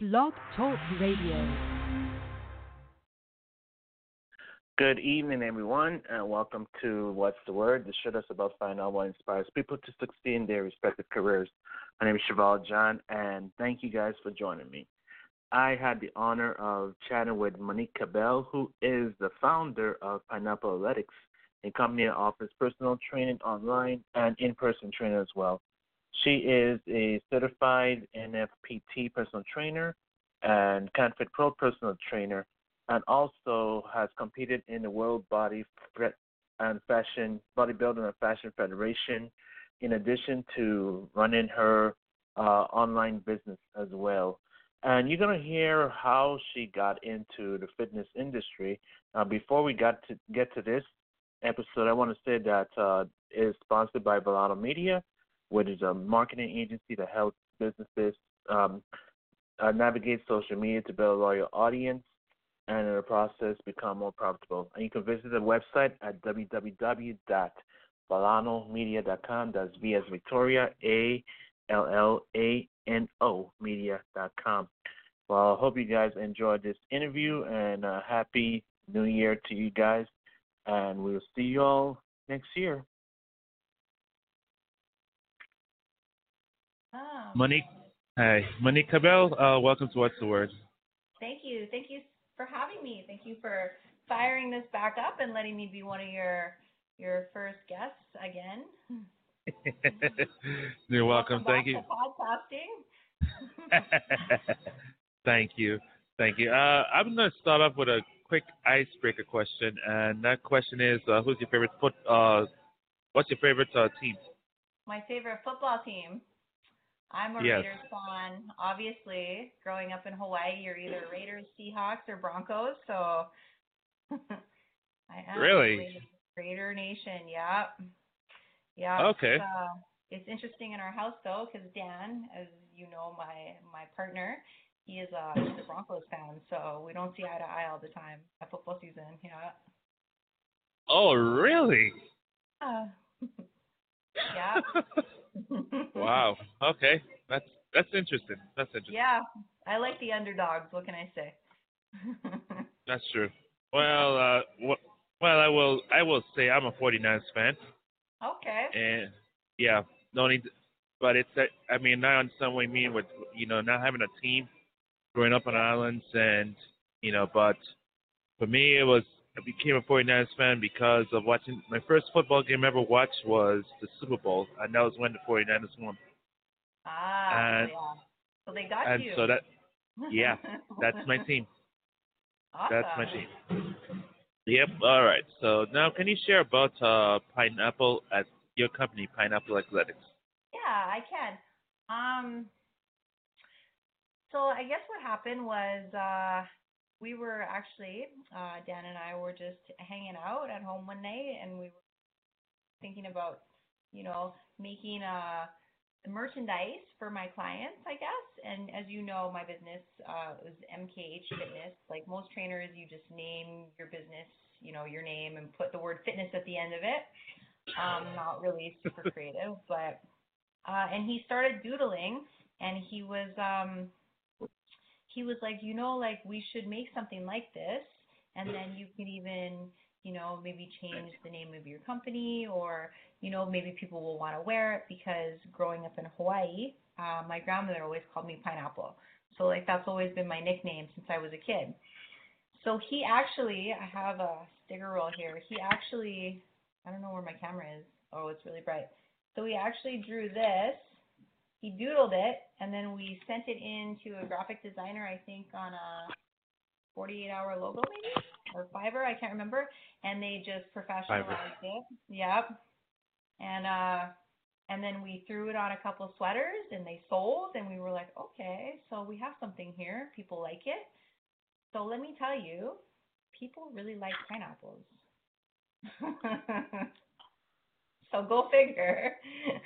Blog Talk Radio. Good evening, everyone, and welcome to What's the Word, the show that's about finding out what inspires people to succeed in their respective careers. My name is Cheval John, and thank you guys for joining me. I had the honor of chatting with Monique Kabel, who is the founder of Pineapple Athletics, a company that offers personal training online and in person training as well. She is a certified NFPT personal trainer and CanFit Pro personal trainer, and also has competed in the World Body and Fashion Bodybuilding and Fashion Federation, in addition to running her uh, online business as well. And you're to hear how she got into the fitness industry. Uh, before we got to get to this episode, I want to say that uh, sponsored by Vallano Media, which is a marketing agency that helps businesses um, uh, navigate social media to build a loyal audience and in the process become more profitable. And you can visit the website at www.vallanomedia.com. That's V as Victoria, A L L A N O media.com. Well, I hope you guys enjoyed this interview and uh, happy new year to you guys. And we'll see you all next year. Oh. Monique, hi, Monique Kabel. Uh, welcome to What's the Word. Thank you. Thank you for having me. Thank you for firing this back up and letting me be one of your your first guests again. You're welcome. welcome Thank you. podcasting. Thank you. Thank you. Uh, I'm going to start off with a quick icebreaker question, and that question is, uh, who's your favorite foot? Uh, what's your favorite uh, team? My favorite football team. I'm a Yes. Raiders fan. Obviously, growing up in Hawaii, you're either Raiders, Seahawks, or Broncos. So I am Really? Raider- Nation. Yep. Yeah. Okay. It's, uh, it's interesting in our house though, because Dan, as you know, my my partner, he is a, he's a Broncos fan. So we don't see eye to eye all the time at football season. Yeah. Oh, really? Uh, yeah. wow. Okay. That's that's interesting. That's interesting. Yeah, I like the underdogs. What can I say? That's true. Well, uh, well, I will I will say I'm a 49ers fan. okay. And yeah, no need. But it's that I mean I understand what you mean with you know not having a team, growing up on islands, and you know. But for me, it was I became a 49ers fan because of watching my first football game I ever watched was the Super Bowl, and that was when the 49ers won. Ah, And- so yeah. So they got And you. so that yeah, that's my team. awesome. That's my team. Yep. All right. So now, can you share about uh, Pineapple at your company, Pineapple Athletics? Yeah, I can. Um, so I guess what happened was uh, we were actually uh, Dan and I were just hanging out at home one night, and we were thinking about, you know, making uh, merchandise for my clients, I guess. And as you know, my business uh, is MKH Fitness. Like most trainers, you just name your business, you know, your name, and put the word fitness at the end of it. Um, not really super creative, but uh, and he started doodling, and he was um, he was like, you know, like we should make something like this, and then you can even, you know, maybe change the name of your company, or you know, maybe people will want to wear it because growing up in Hawaii, uh, my grandmother always called me Pineapple, so like that's always been my nickname since I was a kid. So he actually, I have a sticker roll here. He actually, I don't know where my camera is. Oh, it's really bright. So he actually drew this. He doodled it, and then we sent it in to a graphic designer, I think, on a 48-hour logo maybe or Fiverr, I can't remember. And they just professionalized it. Yep. And uh, and then we threw it on a couple sweaters, and they sold. And we were like, okay, so we have something here. People like it. So let me tell you, people really like pineapples. so go figure.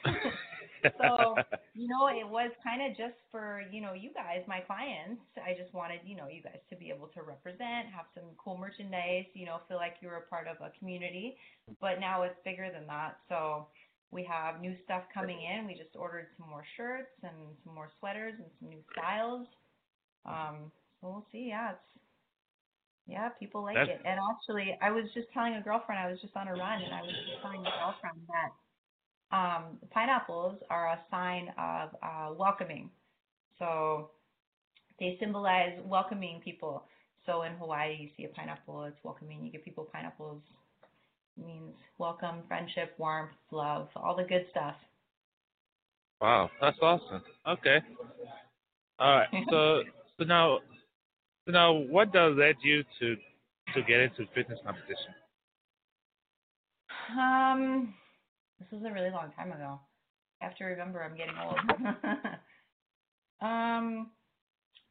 so you know it was kind of just for you know you guys my clients i just wanted you know you guys to be able to represent have some cool merchandise you know feel like you're a part of a community but now it's bigger than that so we have new stuff coming in we just ordered some more shirts and some more sweaters and some new styles Um, so we'll see. Yeah, it's yeah, people like That's- it. And actually, I was just telling a girlfriend. I was just on a run, and I was just telling a girlfriend that um, pineapples are a sign of uh, welcoming. So they symbolize welcoming people. So in Hawaii, you see a pineapple, it's welcoming. You give people pineapples, it means welcome, friendship, warmth, love, all the good stuff. Wow, that's awesome. Okay. All right. So so now so now what does led you to to get into fitness competition? Um, this was a really long time ago. I have to remember I'm getting old. um,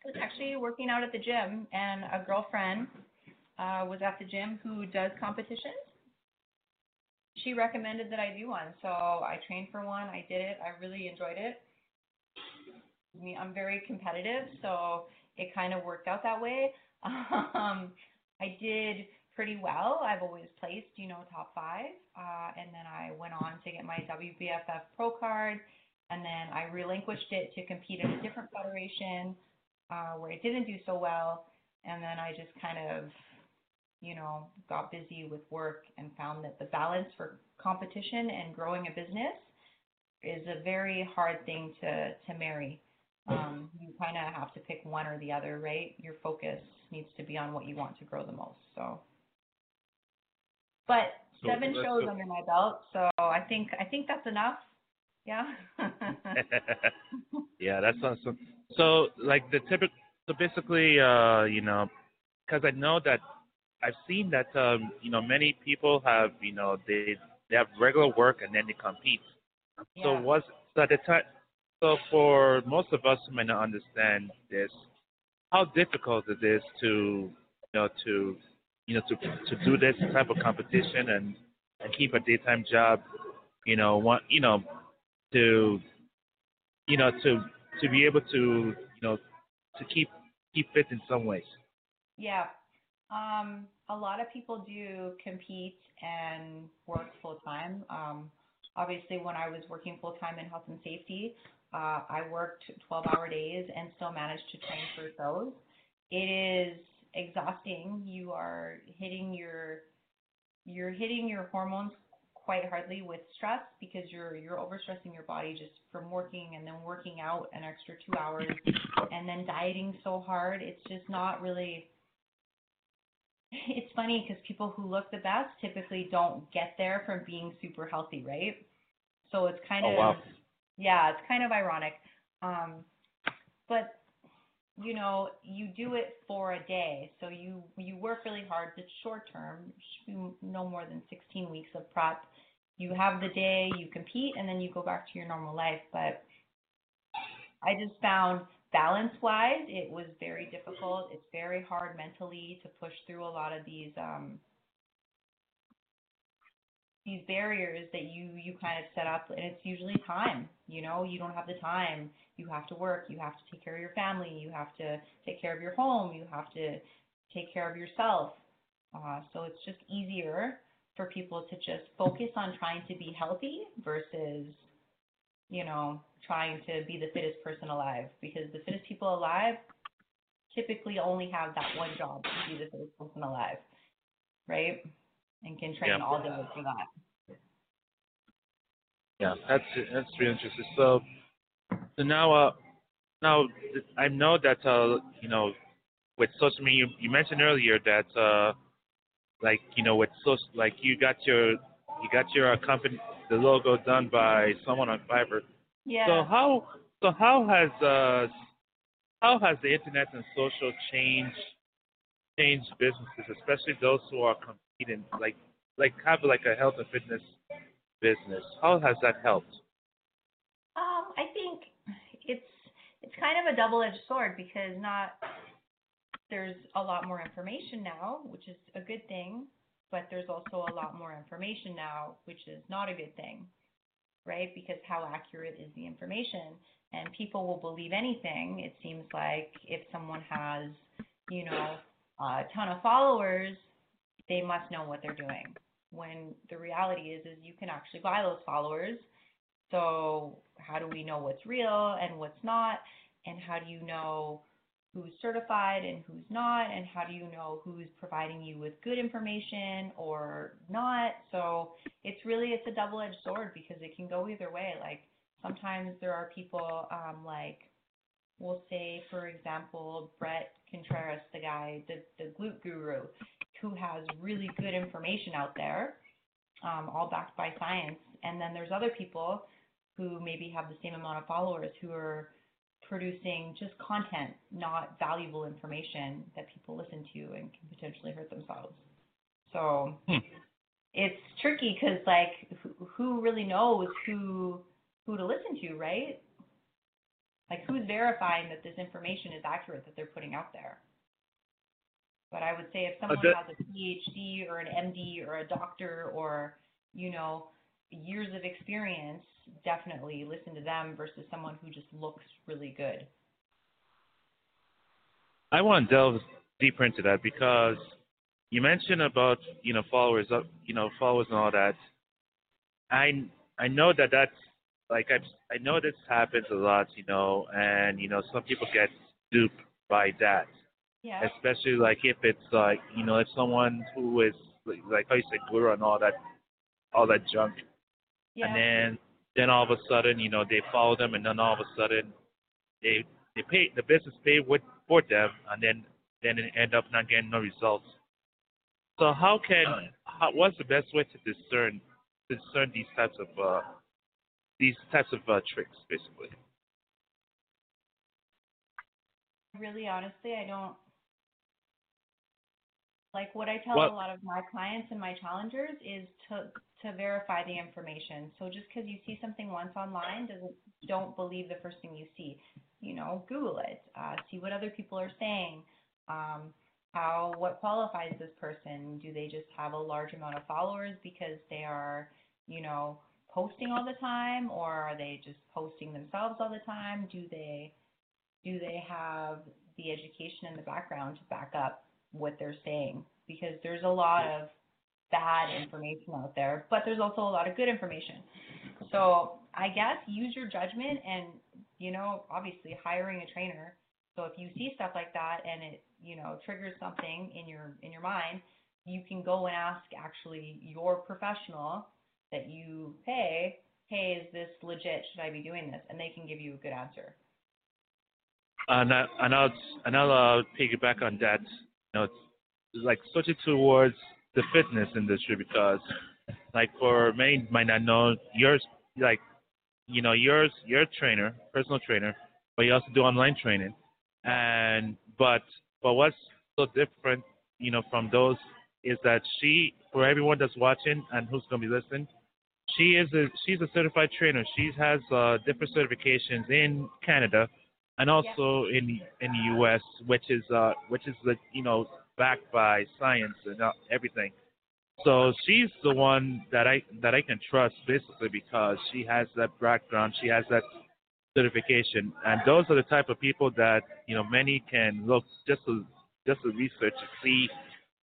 I was actually working out at the gym, and a girlfriend uh, was at the gym who does competitions. She recommended that I do one, so I trained for one. I did it. I really enjoyed it. I mean, I'm very competitive, so it kind of worked out that way. Um, I did pretty well. I've always placed, you know, top five. Uh, and then I went on to get my WBFF Pro card, and then I relinquished it to compete in a different federation uh, where it didn't do so well. And then I just kind of, you know, got busy with work and found that the balance for competition and growing a business is a very hard thing to to marry. Um, you kind of have to pick one or the other, right? Your focus needs to be on what you want to grow the most. So, but So seven shows good. under my belt, so I think I think that's enough. Yeah. yeah, that's awesome. So like the typical so basically uh you know because I know that I've seen that um you know many people have you know they they have regular work and then they compete. So yeah. was so the time so for most of us who may not understand this, how difficult it is to you know to you know to to do this type of competition and and keep a daytime job, you know, want you know to you know to to be able to you know to keep keep fit in some ways. Yeah. Um, a lot of people do compete and work full time. Um, obviously, when I was working full time in health and safety, uh, I worked 12 hour days and still managed to train for shows. It is exhausting. You are hitting your you're hitting your hormones quite hardly with stress because you're you're overstressing your body just from working and then working out an extra two hours and then dieting so hard. It's just not really it's funny because people who look the best typically don't get there from being super healthy, right? So it's kind Oh of wow. yeah, it's kind of ironic. Um, but you know, you do it for a day, so you you work really hard. It's short term, no more than 16 weeks of prep. You have the day, you compete, and then you go back to your normal life. But I just found balance wise, it was very difficult. It's very hard mentally to push through a lot of these um, these barriers that you you kind of set up, and it's usually time. You know, you don't have the time. You have to work. You have to take care of your family. You have to take care of your home. You have to take care of yourself. Uh, so it's just easier for people to just focus on trying to be healthy versus, you know, trying to be the fittest person alive. Because the fittest people alive typically only have that one job to be the fittest person alive, right? And can train Yeah. all day for that. Yeah, that's that's really interesting. So, so now, uh, now I know that uh, you know, with social media, you, you mentioned earlier that uh, like you know, with social, like you got your you got your uh, company the logo done by someone on Fiverr. Yeah. So how so how has uh how has the internet and social changed changed businesses, especially those who are competing like like have like a health and fitness business? How has that helped? Um, I think it's it's kind of a double-edged sword because not there's a lot more information now, which is a good thing, but there's also a lot more information now, which is not a good thing, right? Because how accurate is the information? And people will believe anything. It seems like if someone has, you know, a ton of followers, they must know what they're doing. When the reality is, is you can actually buy those followers so how do we know what's real and what's not? And how do you know who's certified and who's not, and how do you know who's providing you with good information or not? So it's really it's a double-edged sword because it can go either way. Like sometimes there are people um, like we'll say, for example, Bret Contreras, the guy, the the glute guru, who has really good information out there, um, all backed by science. And then there's other people who maybe have the same amount of followers who are producing just content, not valuable information that people listen to and can potentially hurt themselves. So hmm. it's tricky because like who, who really knows who who to listen to, right? Like who's verifying that this information is accurate that they're putting out there? But I would say if someone has a PhD or an MD or a doctor or you know years of experience, definitely listen to them versus someone who just looks really good. I want to delve deeper into that because you mentioned about you know followers up you know followers and all that. I I know that that's like I I know this happens a lot, you know, and you know some people get duped by that. Yeah. Especially like if it's like you know if someone who is like how you say guru and all that all that junk, yeah. and then then all of a sudden you know they follow them and then all of a sudden they they pay the business pay with for them and then then it end up not getting no results. So how can how, what's the best way to discern discern these types of uh, these types of uh, tricks, basically. Really, honestly, I don't like what I tell what? a lot of my clients and my challengers is to to verify the information. So just because you see something once online doesn't don't believe the first thing you see. You know, Google it, uh, see what other people are saying. Um, how what qualifies this person? Do they just have a large amount of followers because they are, you know, posting all the time or are they just posting themselves all the time? Do they do they have the education and the background to back up what they're saying? Because there's a lot of bad information out there, but there's also a lot of good information. So I guess use your judgment and you know, obviously hiring a trainer. So if you see stuff like that and it, you know, triggers something in your in your mind, you can go and ask actually your professional that you pay, hey, is this legit? Should I be doing this? And they can give you a good answer. And, I, and I'll, and I'll uh, piggyback on that. Know, it's like switching towards the fitness industry because, like, for many might not know, yours, like, you know, yours, you're a trainer, personal trainer, but you also do online training. And, but, but what's so different, you know, from those is that she, for everyone that's watching and who's going to be listening, she is a she's a certified trainer. She has uh, different certifications in Canada and also yeah. in in the U.S., which is uh, which is the you know backed by science and uh, everything. So she's the one that I that I can trust basically because she has that background, she has that certification, and those are the type of people that you know many can look just to just to research to see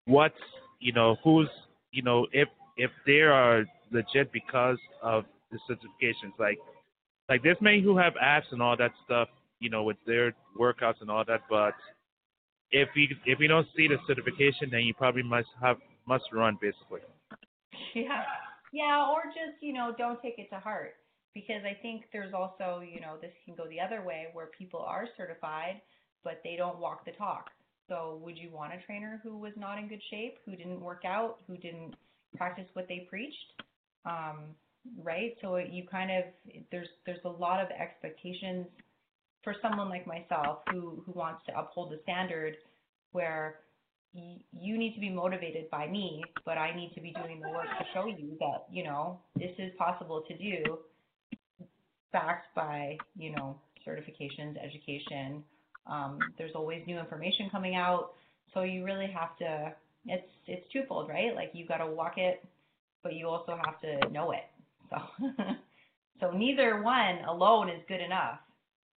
what's you know who's you know if if there are legit because of the certifications. Like like there's many who have apps and all that stuff, you know, with their workouts and all that, but if you if you don't see the certification then you probably must have must run basically. Yeah. Yeah, or just, you know, don't take it to heart. Because I think there's also, you know, this can go the other way where people are certified but they don't walk the talk. So would you want a trainer who was not in good shape, who didn't work out, who didn't practice what they preached? um, right? So you kind of there's there's a lot of expectations for someone like myself who who wants to uphold the standard where y- you need to be motivated by me, but I need to be doing the work to show you that you know this is possible to do, backed by you know certifications, education. Um, there's always new information coming out, so you really have to. It's it's twofold, right? Like you got to walk it but you also have to know it. So, so neither one alone is good enough,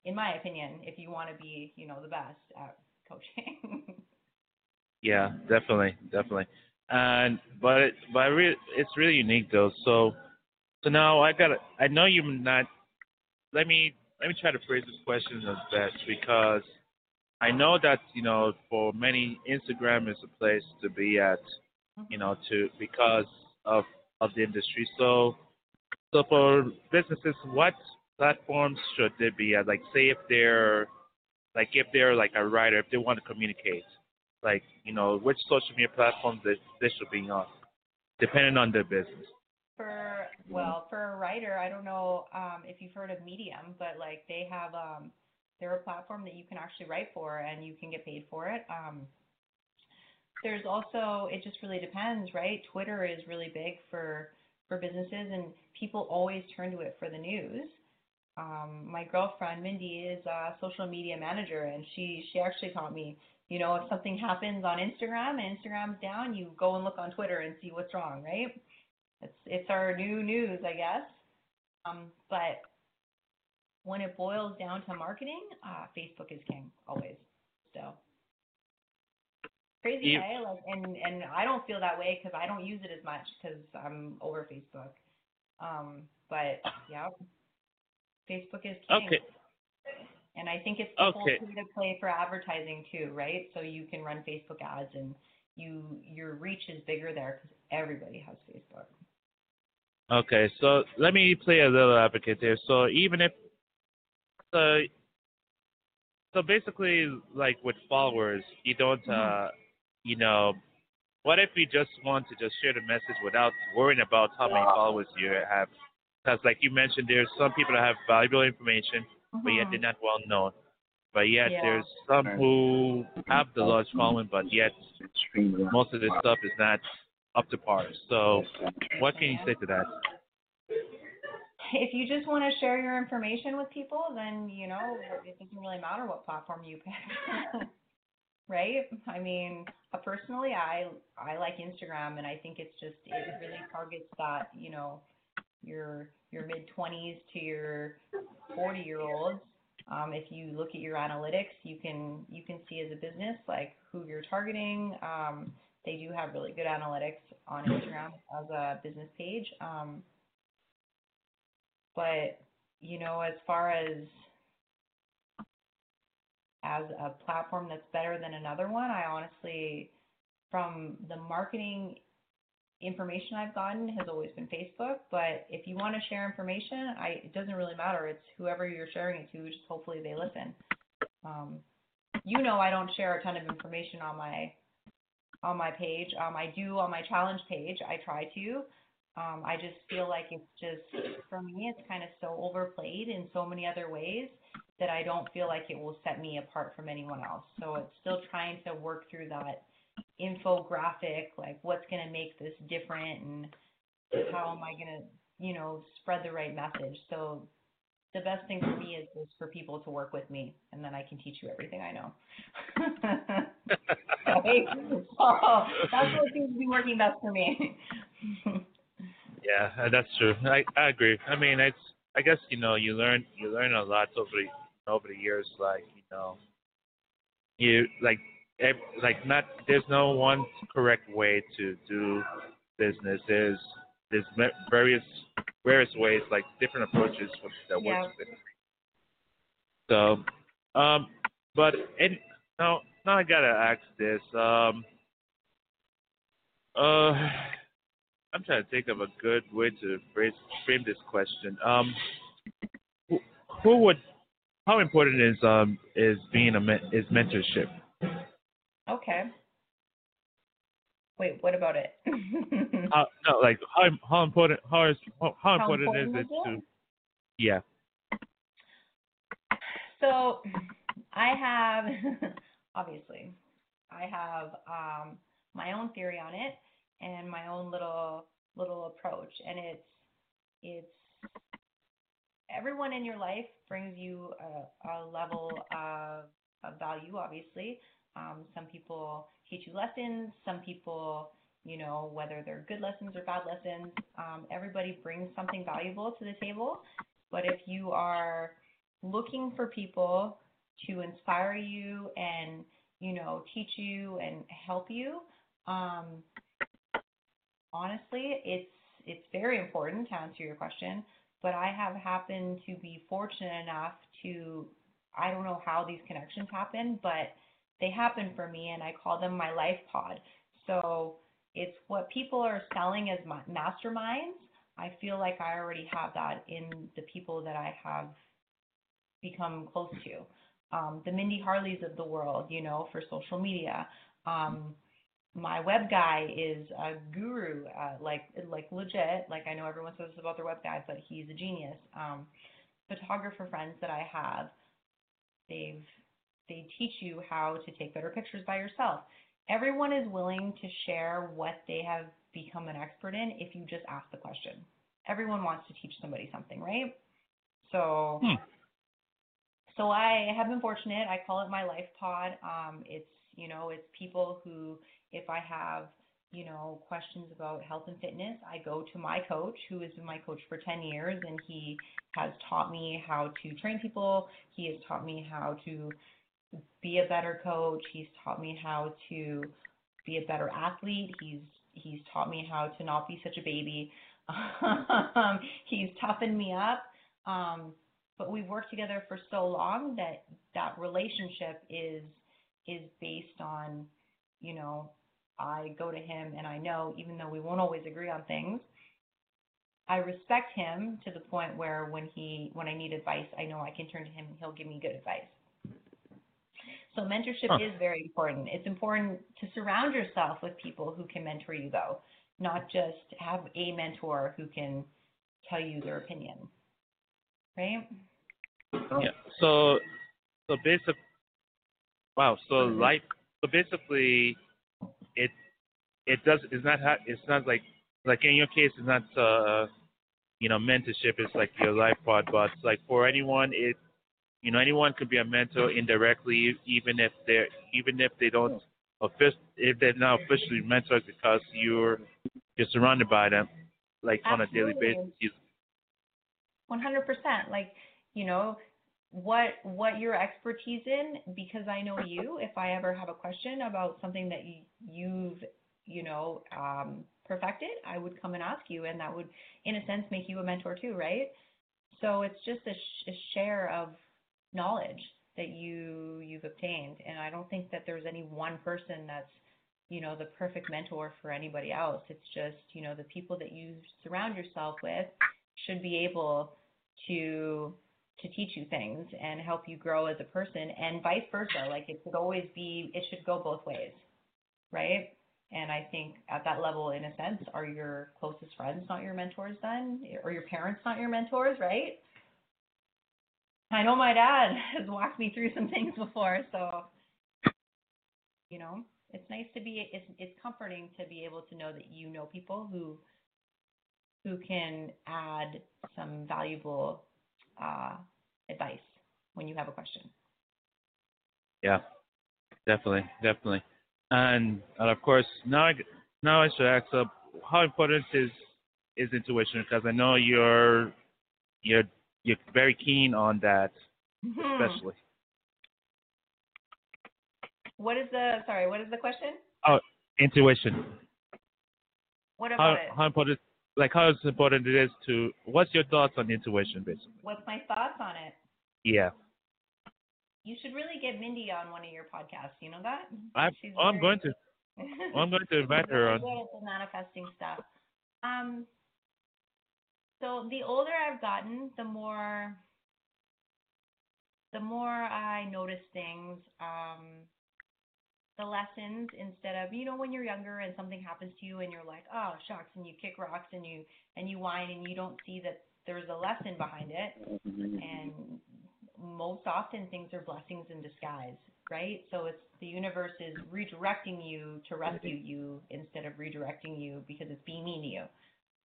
in my opinion, if you want to be, you know, the best at coaching. yeah, definitely, definitely. And but it, but really, it's really unique though. So, so now I got. I know you're not. Let me let me try to phrase this question as best because I know that you know for many Instagram is a place to be at, you know, to because of of the industry. So so for businesses, what platforms should they be at? Like say if they're like if they're like a writer, if they want to communicate, like you know which social media platforms they, they should be on, depending on their business. For well, for a writer, I don't know um, if you've heard of Medium, but like they have um, they're a platform that you can actually write for and you can get paid for it. Um, there's also it just really depends, right? Twitter is really big for for businesses and people always turn to it for the news. Um, my girlfriend Mindy is a social media manager and she she actually taught me, you know, if something happens on Instagram and Instagram's down, you go and look on Twitter and see what's wrong, right? It's it's our new news, I guess. Um, but when it boils down to marketing, uh, Facebook is king always. So crazy, eh? Like, and and I don't feel that way because I don't use it as much because I'm over Facebook. Um, but yeah, Facebook is king. Okay. And I think it's the whole Okay. pay to play for advertising too, right? So you can run Facebook ads and you your reach is bigger there because everybody has Facebook. Okay, so let me play a little advocate there. So even if so so basically like with followers, you don't uh you know what if you just want to just share the message without worrying about how many followers you have? Because like you mentioned, there's some people that have valuable information, but yet Mhm. they're not well known. But yet Yeah. there's some who have the large following, but yet most of this stuff is not up to par. So what can you say to that? if you just want to share your information with people, then you know it doesn't really matter what platform you pick, right? I mean, personally, I I like Instagram, and I think it's just it really targets that you know your your mid twenties to your forty year olds. Um, if you look at your analytics, you can you can see as a business like who you're targeting. Um, they do have really good analytics on Instagram as a business page. Um, but you know, as far as as a platform that's better than another one, I honestly, from the marketing information I've gotten, has always been Facebook. But if you want to share information, I it doesn't really matter. It's whoever you're sharing it to. Just hopefully they listen. Um, you know, I don't share a ton of information on my on my page. Um, I do on my challenge page. I try to. Um, I just feel like it's just for me, it's kind of so overplayed in so many other ways that I don't feel like it will set me apart from anyone else. So it's still trying to work through that infographic, like what's going to make this different and how am I going to, you know, spread the right message. So the best thing for me is for people to work with me, and then I can teach you everything I know. So that's what seems to be working best for me. Yeah, uh, that's true. I I agree. I mean, it's I guess you know you learn you learn a lot over the over the years. Like you know, you like like not there's no one correct way to do business. There's there's various various ways, like different approaches for- that Yeah. work. So, um, but and now now I gotta ask this. Um, uh. I'm trying to think of a good way to phrase, frame this question. Um, who, who would, how important is um is being a is mentorship? Okay. Wait, what about it? How, no, like how how important how is how, how important, important is is it it? to, yeah. So I have obviously I have um, my own theory on it and my own little little approach, and it's it's everyone in your life brings you a, a level of, of value. Obviously, um, some people teach you lessons. Some people, you know, whether they're good lessons or bad lessons, um, everybody brings something valuable to the table. But if you are looking for people to inspire you and you know teach you and help you um, honestly it's it's very important to answer your question but i have happened to be fortunate enough to I don't know how these connections happen, but they happen for me, and I call them my life pod. So it's what people are selling as masterminds. I feel like I already have that in the people that I have become close to. Um, the Mindy Harleys of the world, you know, for social media. Um, my web guy is a guru, uh, like like legit. Like I know everyone says this about their web guy, but he's a genius. Um, photographer friends that I have, they've they teach you how to take better pictures by yourself. Everyone is willing to share what they have become an expert in if you just ask the question. Everyone wants to teach somebody something, right? So, hmm. so I have been fortunate. I call it my life pod. Um, it's you know, it's people who, if I have you know, questions about health and fitness, I go to my coach, who has been my coach for 10 years, and he has taught me how to train people. He has taught me how to be a better coach. He's taught me how to be a better athlete. He's he's taught me how to not be such a baby. Um, he's toughened me up. Um, but we've worked together for so long that that relationship is is based on, you know, I go to him and I know even though we won't always agree on things, I respect him to the point where when he when I need advice, I know I can turn to him and he'll give me good advice. So mentorship huh. is very important. It's important to surround yourself with people who can mentor you though, not just have a mentor who can tell you their opinion. Right? Yeah. So so basic wow, so mm-hmm. like so basically it it does it's not it's not like like in your case it's not uh you know mentorship it's like your life pod but like for anyone it you know anyone could be a mentor indirectly even if they're even if they don't offic- if they're not officially mentors because you're you're surrounded by them like Absolutely. on a daily basis. One hundred percent. Like you know what what your expertise in because I know you. If I ever have a question about something that you, you've you know um, perfected, I would come and ask you, and that would in a sense make you a mentor too, right? So it's just a, sh- a share of knowledge that you you've obtained. And i don't think that there's any one person that's you know the perfect mentor for anybody else. It's just you know the people that you surround yourself with should be able to to teach you things and help you grow as a person and vice versa. Like it should always be it should go both ways right? And i think at that level in a sense are your closest friends not your mentors then? Or your parents not your mentors right I know my dad has walked me through some things before, so you know, it's nice to be it's it's comforting to be able to know that you know people who who can add some valuable uh, advice when you have a question. Yeah, definitely, definitely, and, and of course now I now I should ask up how important is is intuition? Because I know you're you're you're very keen on that, mm-hmm. especially. What is the sorry? What is the question? Oh, intuition. What about how, it? How important? Like how important it is to? What's your thoughts on intuition, basically? What's my thoughts on it? Yeah. You should really get Mindy on one of your podcasts. You know that? I, oh, I'm going to. I'm going to invite her on. Good at the manifesting stuff. Um, so the older I've gotten, the more the more I notice things, um, the lessons instead of you know when you're younger and something happens to you and you're like oh shucks and you kick rocks and you and you whine and you don't see that there's a lesson behind it. And most often things are blessings in disguise right? So it's the universe is redirecting you to rescue you instead of redirecting you because it's to you.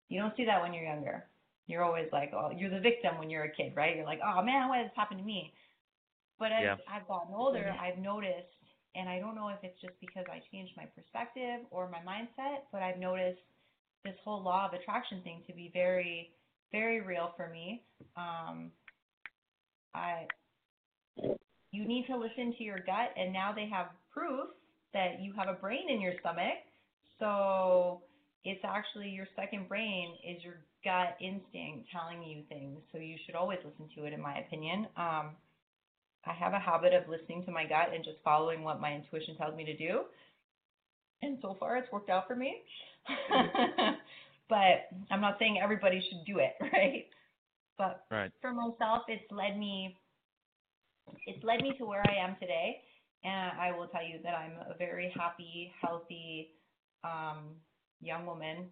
You don't see that when you're younger you're always like, oh, you're the victim when you're a kid, right? You're like, oh man, why did this happen to me? But as yeah. I've gotten older, I've noticed, and I don't know if it's just because I changed my perspective or my mindset, but I've noticed this whole law of attraction thing to be very, very real for me. Um, I, you need to listen to your gut, and now they have proof that you have a brain in your stomach. So it's actually your second brain is your gut instinct telling you things. So you should always listen to it, in my opinion. Um, I have a habit of listening to my gut and just following what my intuition tells me to do. And so far, it's worked out for me. but I'm not saying everybody should do it, right? But Right. for myself, it's led me it's led me to where I am today, and I will tell you that I'm a very happy, healthy um, young woman.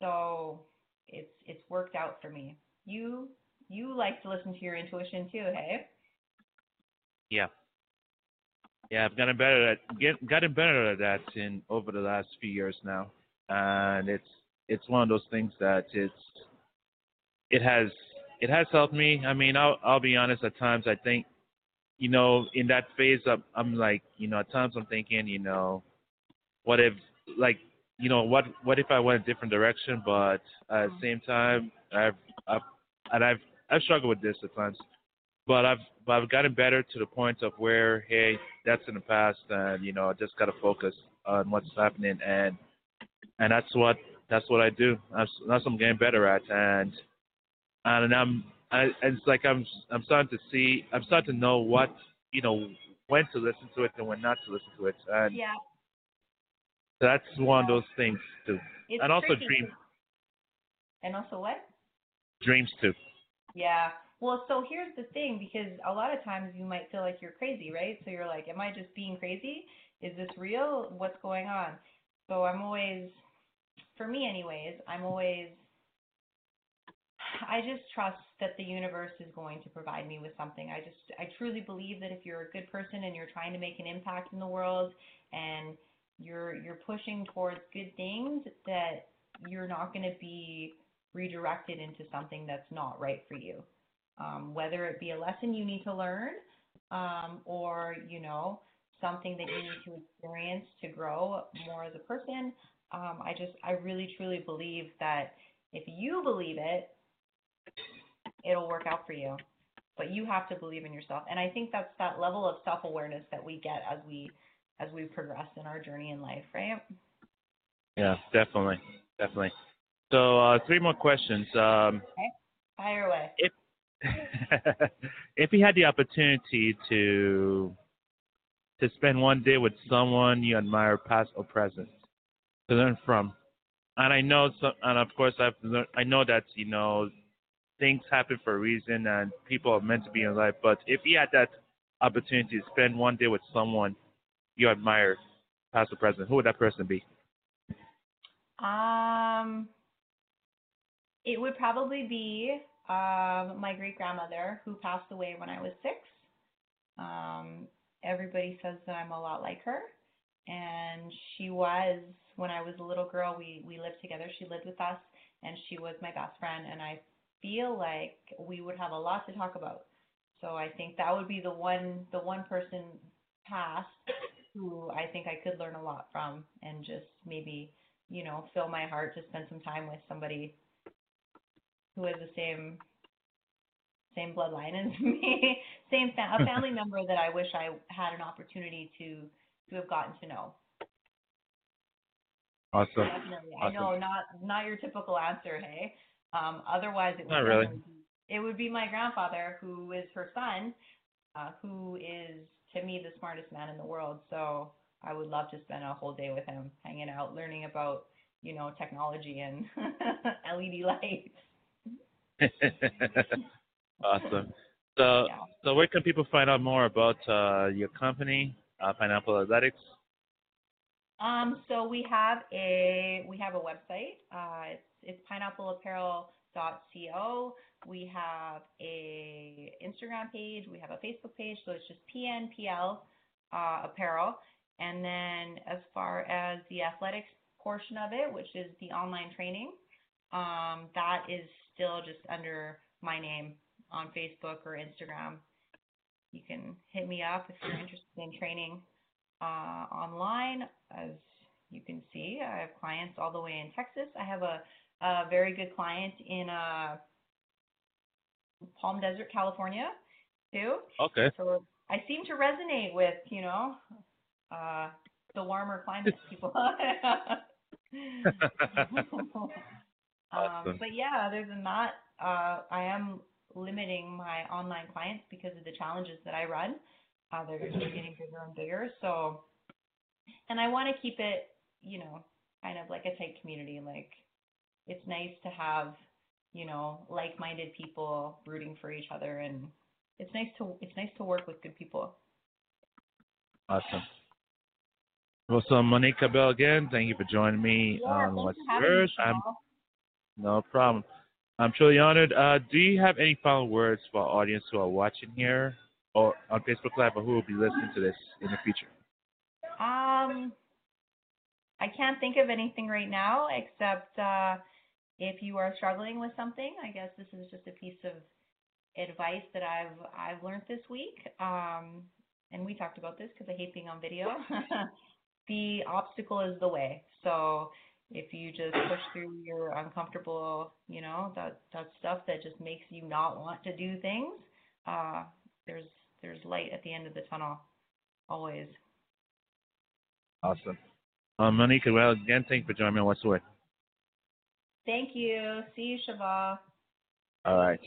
So it's it's worked out for me. You you like to listen to your intuition too, hey? Yeah. Yeah, I've gotten better at get gotten better at that in over the last few years now, and it's it's one of those things that it's it has it has helped me. I mean, I'll I'll be honest. At times, I think, you know, in that phase, I'm, I'm like, you know, at times I'm thinking, you know, what if like, you know, what what if I went a different direction? But at the same time, I've I've and I've I've struggled with this at times but I've but I've gotten better to the point of where hey that's in the past and you know I just gotta focus on what's happening and and that's what that's what I do that's that's what I'm getting better at and and I'm I, it's like I'm I'm starting to see I'm starting to know what you know when to listen to it and when not to listen to it and Yeah. That's one of those things too It's and also tricky. dream And also what? dreams too Yeah. Well, so here's the thing because a lot of times you might feel like you're crazy, right? So you're like, am I just being crazy? Is this real? What's going on? So I'm always, for me anyways, I'm always, I just trust that the universe is going to provide me with something. I just, I truly believe that if you're a good person and you're trying to make an impact in the world and you're, you're pushing towards good things, that you're not going to be redirected into something that's not right for you. Um, whether it be a lesson you need to learn um, or you know something that you need to experience to grow more as a person um, i just i really truly believe that if you believe it it'll work out for you. But you have to believe in yourself. And i think that's that level of self-awareness that we get as we as we progress in our journey in life right yeah definitely definitely so uh, three more questions um, fire away if you had the opportunity to to spend one day with someone you admire, past or present, to learn from, and I know, so, and of course, I've learned, I know that you know things happen for a reason, and people are meant to be in life. But if you had that opportunity to spend one day with someone you admire, past or present, who would that person be? Um, it would probably be um, my great grandmother who passed away when I was six. Um, everybody says that I'm a lot like her, and she was when I was a little girl. We we lived together. She lived with us, and she was my best friend. And I feel like we would have a lot to talk about. So I think that would be the one the one person past who I think I could learn a lot from, and just maybe you know fill my heart to spend some time with somebody who has the same same bloodline as me, same fa- a family member that I wish I had an opportunity to to have gotten to know. Awesome. Definitely, I know not not your typical answer, hey. Um, otherwise, it would Not really. be- it would be my grandfather, who is her son, uh, who is to me the smartest man in the world. So I would love to spend a whole day with him, hanging out, learning about you know technology and LED lights. awesome. So, Yeah. so where can people find out more about uh, your company, uh, Pineapple Athletics? Um, so we have a we have a website. Uh, it's it's pineappleapparel.co. We have a Instagram page. We have a Facebook page. So it's just PNPL uh, apparel. And then as far as the athletics portion of it, which is the online training, um, that is still just under my name on Facebook or Instagram. You can hit me up if you're interested in training uh, online. As you can see, I have clients all the way in Texas. I have a, a very good client in uh, Palm Desert, California, too. Okay. So I seem to resonate with, you know, uh, the warmer climates people. um, but yeah, other than that, uh, I am limiting my online clients because of the challenges that I run. Uh, they're just getting bigger and bigger. So, and I want to keep it, you know, kind of like a tight community. Like, it's nice to have, you know, like-minded people rooting for each other, and it's nice to it's nice to work with good people. Awesome. Well, so Monique Kabel again, thank you for joining me Yeah, on What's for having me, Word. I'm no problem. I'm truly honored. Uh, do you have any final words for our audience who are watching here or on Facebook Live or who will be listening to this in the future? Um, I can't think of anything right now except uh, if you are struggling with something, I guess this is just a piece of advice that I've I've learned this week. Um, and we talked about this because I hate being on video. the obstacle is the way. So if you just push through your uncomfortable, you know, that that stuff that just makes you not want to do things, uh, there's there's light at the end of the tunnel, always. Awesome. Um, Monique Kabel, again, thank you for joining me on What's the Word. Thank you. See you, Shava. All right.